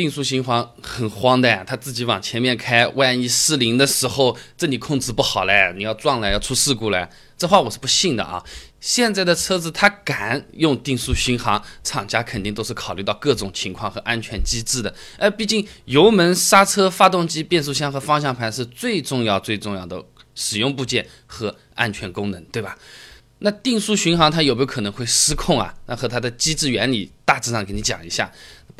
定速巡航很慌的，他自己往前面开，万一失灵的时候，这里控制不好嘞，你要撞了，要出事故了。这话我是不信的啊！现在的车子它敢用定速巡航，厂家肯定都是考虑到各种情况和安全机制的。哎，毕竟油门、刹车、发动机、变速箱和方向盘是最重要、最重要的使用部件和安全功能，对吧？那定速巡航它有没有可能会失控啊？那和它的机制原理大致上给你讲一下。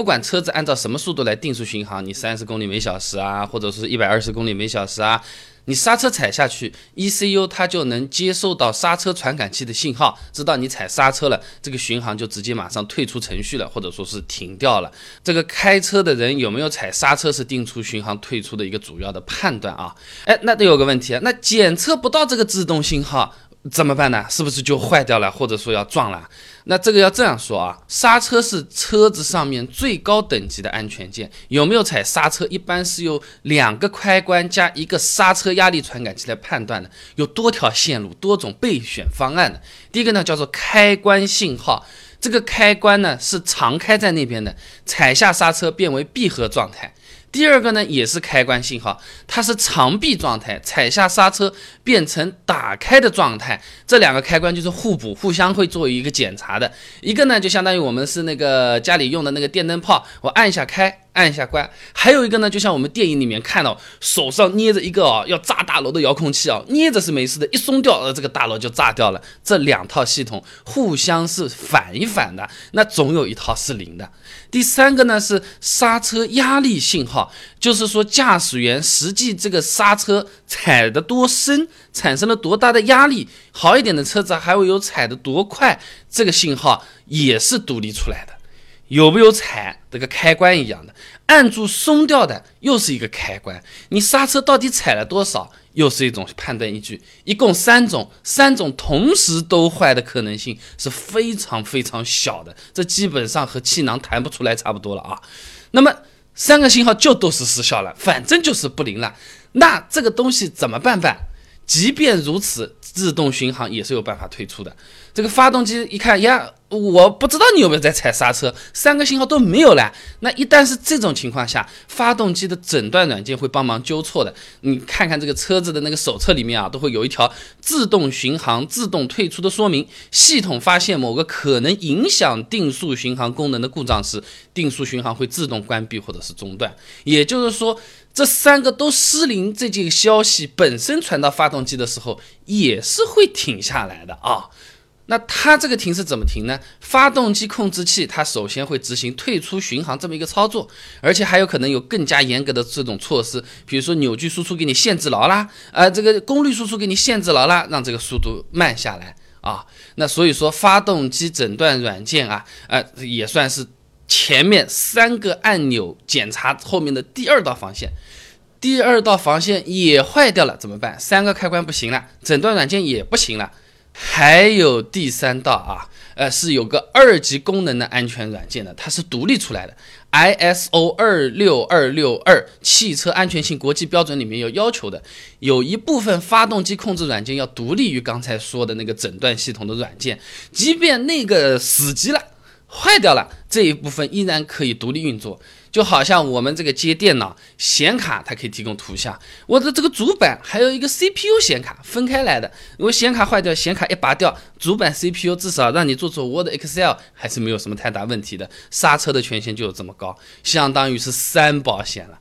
不管车子按照什么速度来定速巡航，你三十公里每小时啊，或者是一百二十公里每小时啊，你刹车踩下去，ECU 它就能接受到刹车传感器的信号，知道你踩刹车了，这个巡航就直接马上退出程序了，或者说是停掉了。这个开车的人有没有踩刹车是定速巡航退出的一个主要的判断啊。哎，那得有个问题啊，那检测不到这个制动信号。怎么办呢？是不是就坏掉了，或者说要撞了？那这个要这样说啊，刹车是车子上面最高等级的安全键，有没有踩刹车，一般是由两个开关加一个刹车压力传感器来判断的，有多条线路、多种备选方案的。第一个呢叫做开关信号，这个开关呢是常开在那边的，踩下刹车变为闭合状态。第二个呢，也是开关信号，它是长闭状态，踩下刹车变成打开的状态。这两个开关就是互补，互相会做一个检查的。一个呢，就相当于我们是那个家里用的那个电灯泡，我按一下开。按一下关，还有一个呢，就像我们电影里面看到，手上捏着一个啊要炸大楼的遥控器啊，捏着是没事的，一松掉，呃，这个大楼就炸掉了。这两套系统互相是反一反的，那总有一套是零的。第三个呢是刹车压力信号，就是说驾驶员实际这个刹车踩得多深，产生了多大的压力，好一点的车子还会有踩得多快，这个信号也是独立出来的。有没有踩这个开关一样的，按住松掉的又是一个开关。你刹车到底踩了多少，又是一种判断依据。一共三种，三种同时都坏的可能性是非常非常小的。这基本上和气囊弹不出来差不多了啊。那么三个信号就都是失效了，反正就是不灵了。那这个东西怎么办办？即便如此，自动巡航也是有办法退出的。这个发动机一看呀。我不知道你有没有在踩刹车，三个信号都没有了。那一旦是这种情况下，发动机的诊断软件会帮忙纠错的。你看看这个车子的那个手册里面啊，都会有一条自动巡航自动退出的说明。系统发现某个可能影响定速巡航功能的故障时，定速巡航会自动关闭或者是中断。也就是说，这三个都失灵，这件消息本身传到发动机的时候，也是会停下来的啊。那它这个停是怎么停呢？发动机控制器它首先会执行退出巡航这么一个操作，而且还有可能有更加严格的这种措施，比如说扭矩输出给你限制牢啦，呃，这个功率输出给你限制牢啦，让这个速度慢下来啊。那所以说发动机诊断软件啊，呃，也算是前面三个按钮检查后面的第二道防线，第二道防线也坏掉了怎么办？三个开关不行了，诊断软件也不行了。还有第三道啊，呃，是有个二级功能的安全软件的，它是独立出来的。ISO 二六二六二汽车安全性国际标准里面有要求的，有一部分发动机控制软件要独立于刚才说的那个诊断系统的软件，即便那个死机了、坏掉了，这一部分依然可以独立运作。就好像我们这个接电脑显卡，它可以提供图像。我的这个主板还有一个 CPU 显卡分开来的。如果显卡坏掉，显卡一拔掉，主板 CPU 至少让你做做 Word、Excel 还是没有什么太大问题的。刹车的权限就有这么高，相当于是三保险了，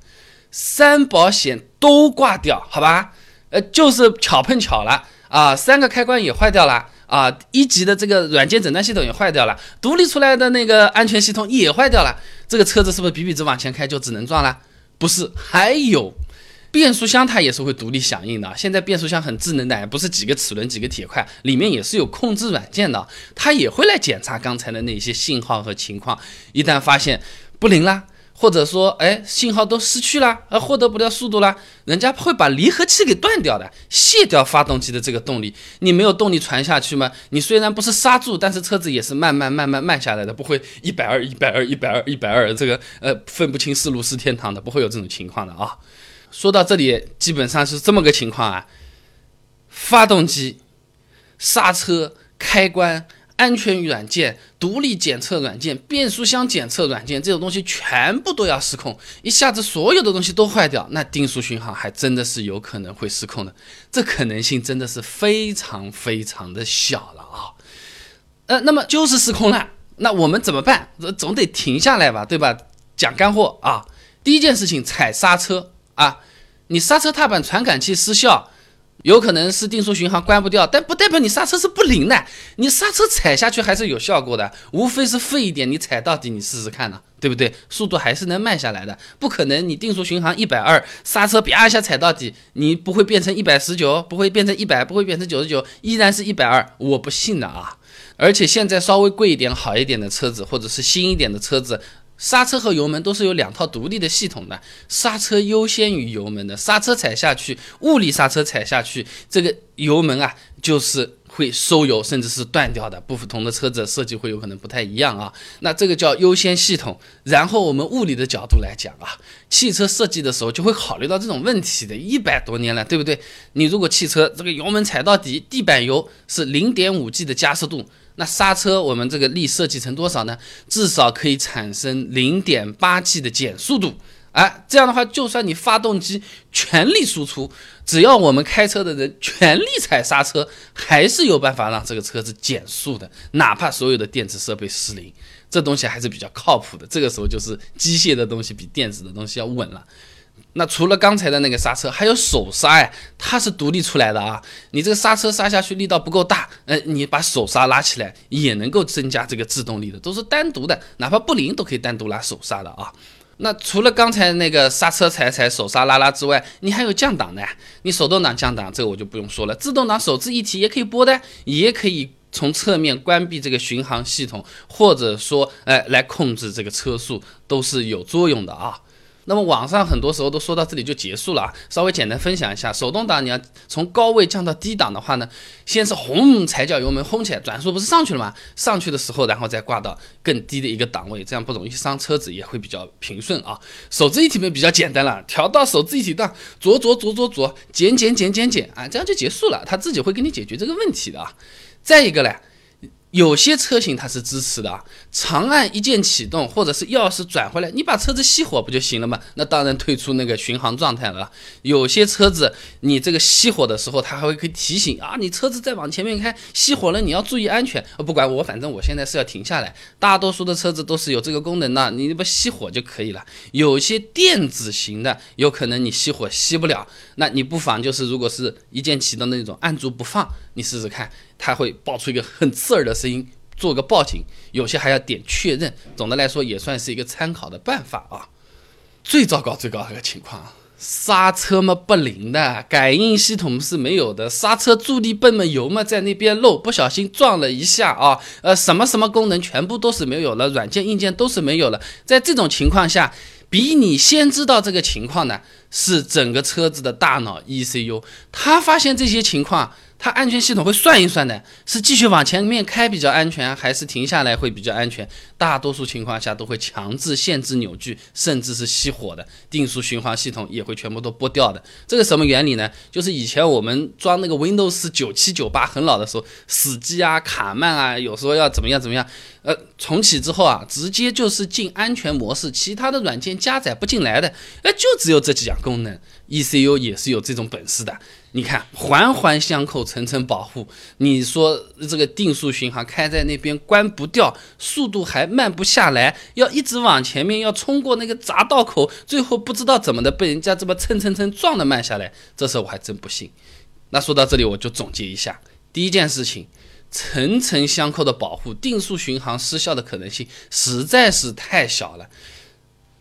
三保险都挂掉，好吧？呃，就是巧碰巧了啊，三个开关也坏掉了。啊，一级的这个软件诊断系统也坏掉了，独立出来的那个安全系统也坏掉了，这个车子是不是笔笔直往前开就只能撞了？不是，还有变速箱它也是会独立响应的。现在变速箱很智能的，不是几个齿轮几个铁块，里面也是有控制软件的，它也会来检查刚才的那些信号和情况，一旦发现不灵了。或者说，哎，信号都失去了，而获得不了速度了，人家会把离合器给断掉的，卸掉发动机的这个动力，你没有动力传下去吗？你虽然不是刹住，但是车子也是慢慢慢慢慢下来的，不会一百二一百二一百二一百二这个呃分不清是路是天堂的，不会有这种情况的啊。说到这里，基本上是这么个情况啊，发动机、刹车、开关。安全软件、独立检测软件、变速箱检测软件这种东西全部都要失控，一下子所有的东西都坏掉，那定速巡航还真的是有可能会失控的，这可能性真的是非常非常的小了啊。呃，那么就是失控了，那我们怎么办？总得停下来吧，对吧？讲干货啊，第一件事情踩刹车啊，你刹车踏板传感器失效。有可能是定速巡航关不掉，但不代表你刹车是不灵的，你刹车踩下去还是有效果的，无非是费一点，你踩到底，你试试看呢，对不对？速度还是能慢下来的，不可能你定速巡航一百二，刹车啪一下踩到底，你不会变成一百十九，不会变成一百，不会变成九十九，依然是一百二，我不信的啊！而且现在稍微贵一点、好一点的车子，或者是新一点的车子。刹车和油门都是有两套独立的系统的，刹车优先于油门的，刹车踩下去，物理刹车踩下去，这个油门啊就是会收油，甚至是断掉的。不同的车子设计会有可能不太一样啊，那这个叫优先系统。然后我们物理的角度来讲啊，汽车设计的时候就会考虑到这种问题的，一百多年了，对不对？你如果汽车这个油门踩到底，地板油是零点五 G 的加速度。那刹车我们这个力设计成多少呢？至少可以产生零点八 G 的减速度，啊，这样的话，就算你发动机全力输出，只要我们开车的人全力踩刹车，还是有办法让这个车子减速的，哪怕所有的电子设备失灵，这东西还是比较靠谱的。这个时候就是机械的东西比电子的东西要稳了。那除了刚才的那个刹车，还有手刹哎，它是独立出来的啊。你这个刹车刹下去力道不够大，呃，你把手刹拉起来也能够增加这个制动力的，都是单独的，哪怕不灵都可以单独拉手刹的啊。那除了刚才那个刹车踩踩、手刹拉拉之外，你还有降档的，你手动挡降档这个我就不用说了，自动挡手自一体也可以拨的，也可以从侧面关闭这个巡航系统，或者说哎来控制这个车速，都是有作用的啊。那么网上很多时候都说到这里就结束了啊，稍微简单分享一下，手动挡你要从高位降到低档的话呢，先是轰踩脚油门轰起来，转速不是上去了吗？上去的时候，然后再挂到更低的一个档位，这样不容易伤车子，也会比较平顺啊。手自一体面比较简单了，调到手自一体档，左左左左左，减减减减减啊，这样就结束了，它自己会给你解决这个问题的啊。再一个呢。有些车型它是支持的啊，长按一键启动，或者是钥匙转回来，你把车子熄火不就行了吗？那当然退出那个巡航状态了。有些车子你这个熄火的时候，它还会可以提醒啊，你车子再往前面开，熄火了，你要注意安全。不管我，反正我现在是要停下来。大多数的车子都是有这个功能的，你不熄火就可以了。有些电子型的，有可能你熄火熄不了，那你不妨就是如果是一键启动的那种，按住不放，你试试看。它会爆出一个很刺耳的声音，做个报警，有些还要点确认。总的来说，也算是一个参考的办法啊。最糟糕、最糟糕的情况，刹车嘛不灵的，感应系统是没有的，刹车助力泵嘛油嘛在那边漏，不小心撞了一下啊，呃，什么什么功能全部都是没有了，软件硬件都是没有了。在这种情况下，比你先知道这个情况的是整个车子的大脑 ECU，他发现这些情况。它安全系统会算一算的，是继续往前面开比较安全，还是停下来会比较安全？大多数情况下都会强制限制扭矩，甚至是熄火的，定速巡航系统也会全部都拨掉的。这个什么原理呢？就是以前我们装那个 Windows 九七九八很老的时候，死机啊、卡慢啊，有时候要怎么样怎么样，呃，重启之后啊，直接就是进安全模式，其他的软件加载不进来的，哎，就只有这几样功能，ECU 也是有这种本事的。你看，环环相扣，层层保护。你说这个定速巡航开在那边关不掉，速度还慢不下来，要一直往前面，要冲过那个匝道口，最后不知道怎么的被人家这么蹭蹭蹭撞的慢下来，这事我还真不信。那说到这里，我就总结一下：第一件事情，层层相扣的保护，定速巡航失效的可能性实在是太小了。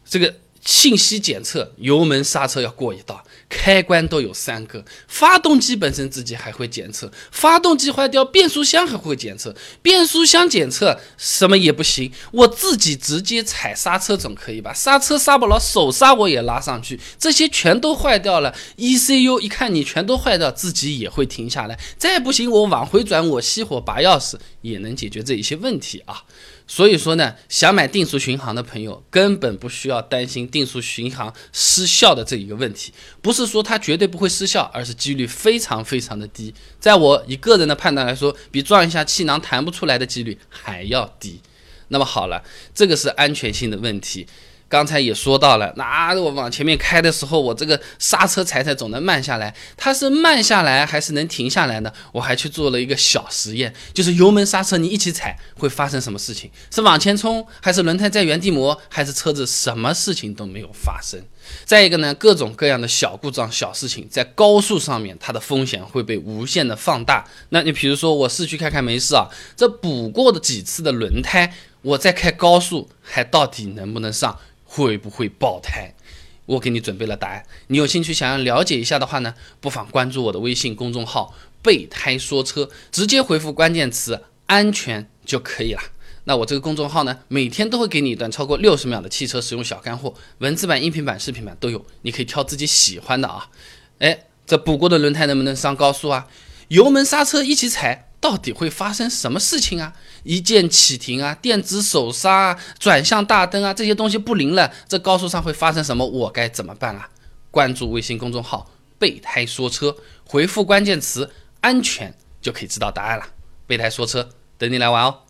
这个。信息检测，油门刹车要过一道，开关都有三个，发动机本身自己还会检测，发动机坏掉，变速箱还会检测，变速箱检测什么也不行，我自己直接踩刹车总可以吧？刹车刹不牢，手刹我也拉上去，这些全都坏掉了，ECU 一看你全都坏掉，自己也会停下来，再不行我往回转，我熄火拔钥匙也能解决这一些问题啊。所以说呢，想买定速巡航的朋友根本不需要担心定速巡航失效的这一个问题。不是说它绝对不会失效，而是几率非常非常的低。在我以个人的判断来说，比撞一下气囊弹不出来的几率还要低。那么好了，这个是安全性的问题。刚才也说到了，那我往前面开的时候，我这个刹车踩踩总能慢下来。它是慢下来还是能停下来呢？我还去做了一个小实验，就是油门刹车你一起踩会发生什么事情？是往前冲，还是轮胎在原地磨，还是车子什么事情都没有发生？再一个呢，各种各样的小故障、小事情，在高速上面它的风险会被无限的放大。那你比如说我市区开开没事啊，这补过的几次的轮胎，我再开高速还到底能不能上？会不会爆胎？我给你准备了答案。你有兴趣想要了解一下的话呢，不妨关注我的微信公众号“备胎说车”，直接回复关键词“安全”就可以了。那我这个公众号呢，每天都会给你一段超过六十秒的汽车使用小干货，文字版、音频版、视频版都有，你可以挑自己喜欢的啊。哎，这补过的轮胎能不能上高速啊？油门刹车一起踩。到底会发生什么事情啊？一键启停啊，电子手刹啊，转向大灯啊，这些东西不灵了，这高速上会发生什么？我该怎么办啊？关注微信公众号“备胎说车”，回复关键词“安全”就可以知道答案了。备胎说车，等你来玩哦。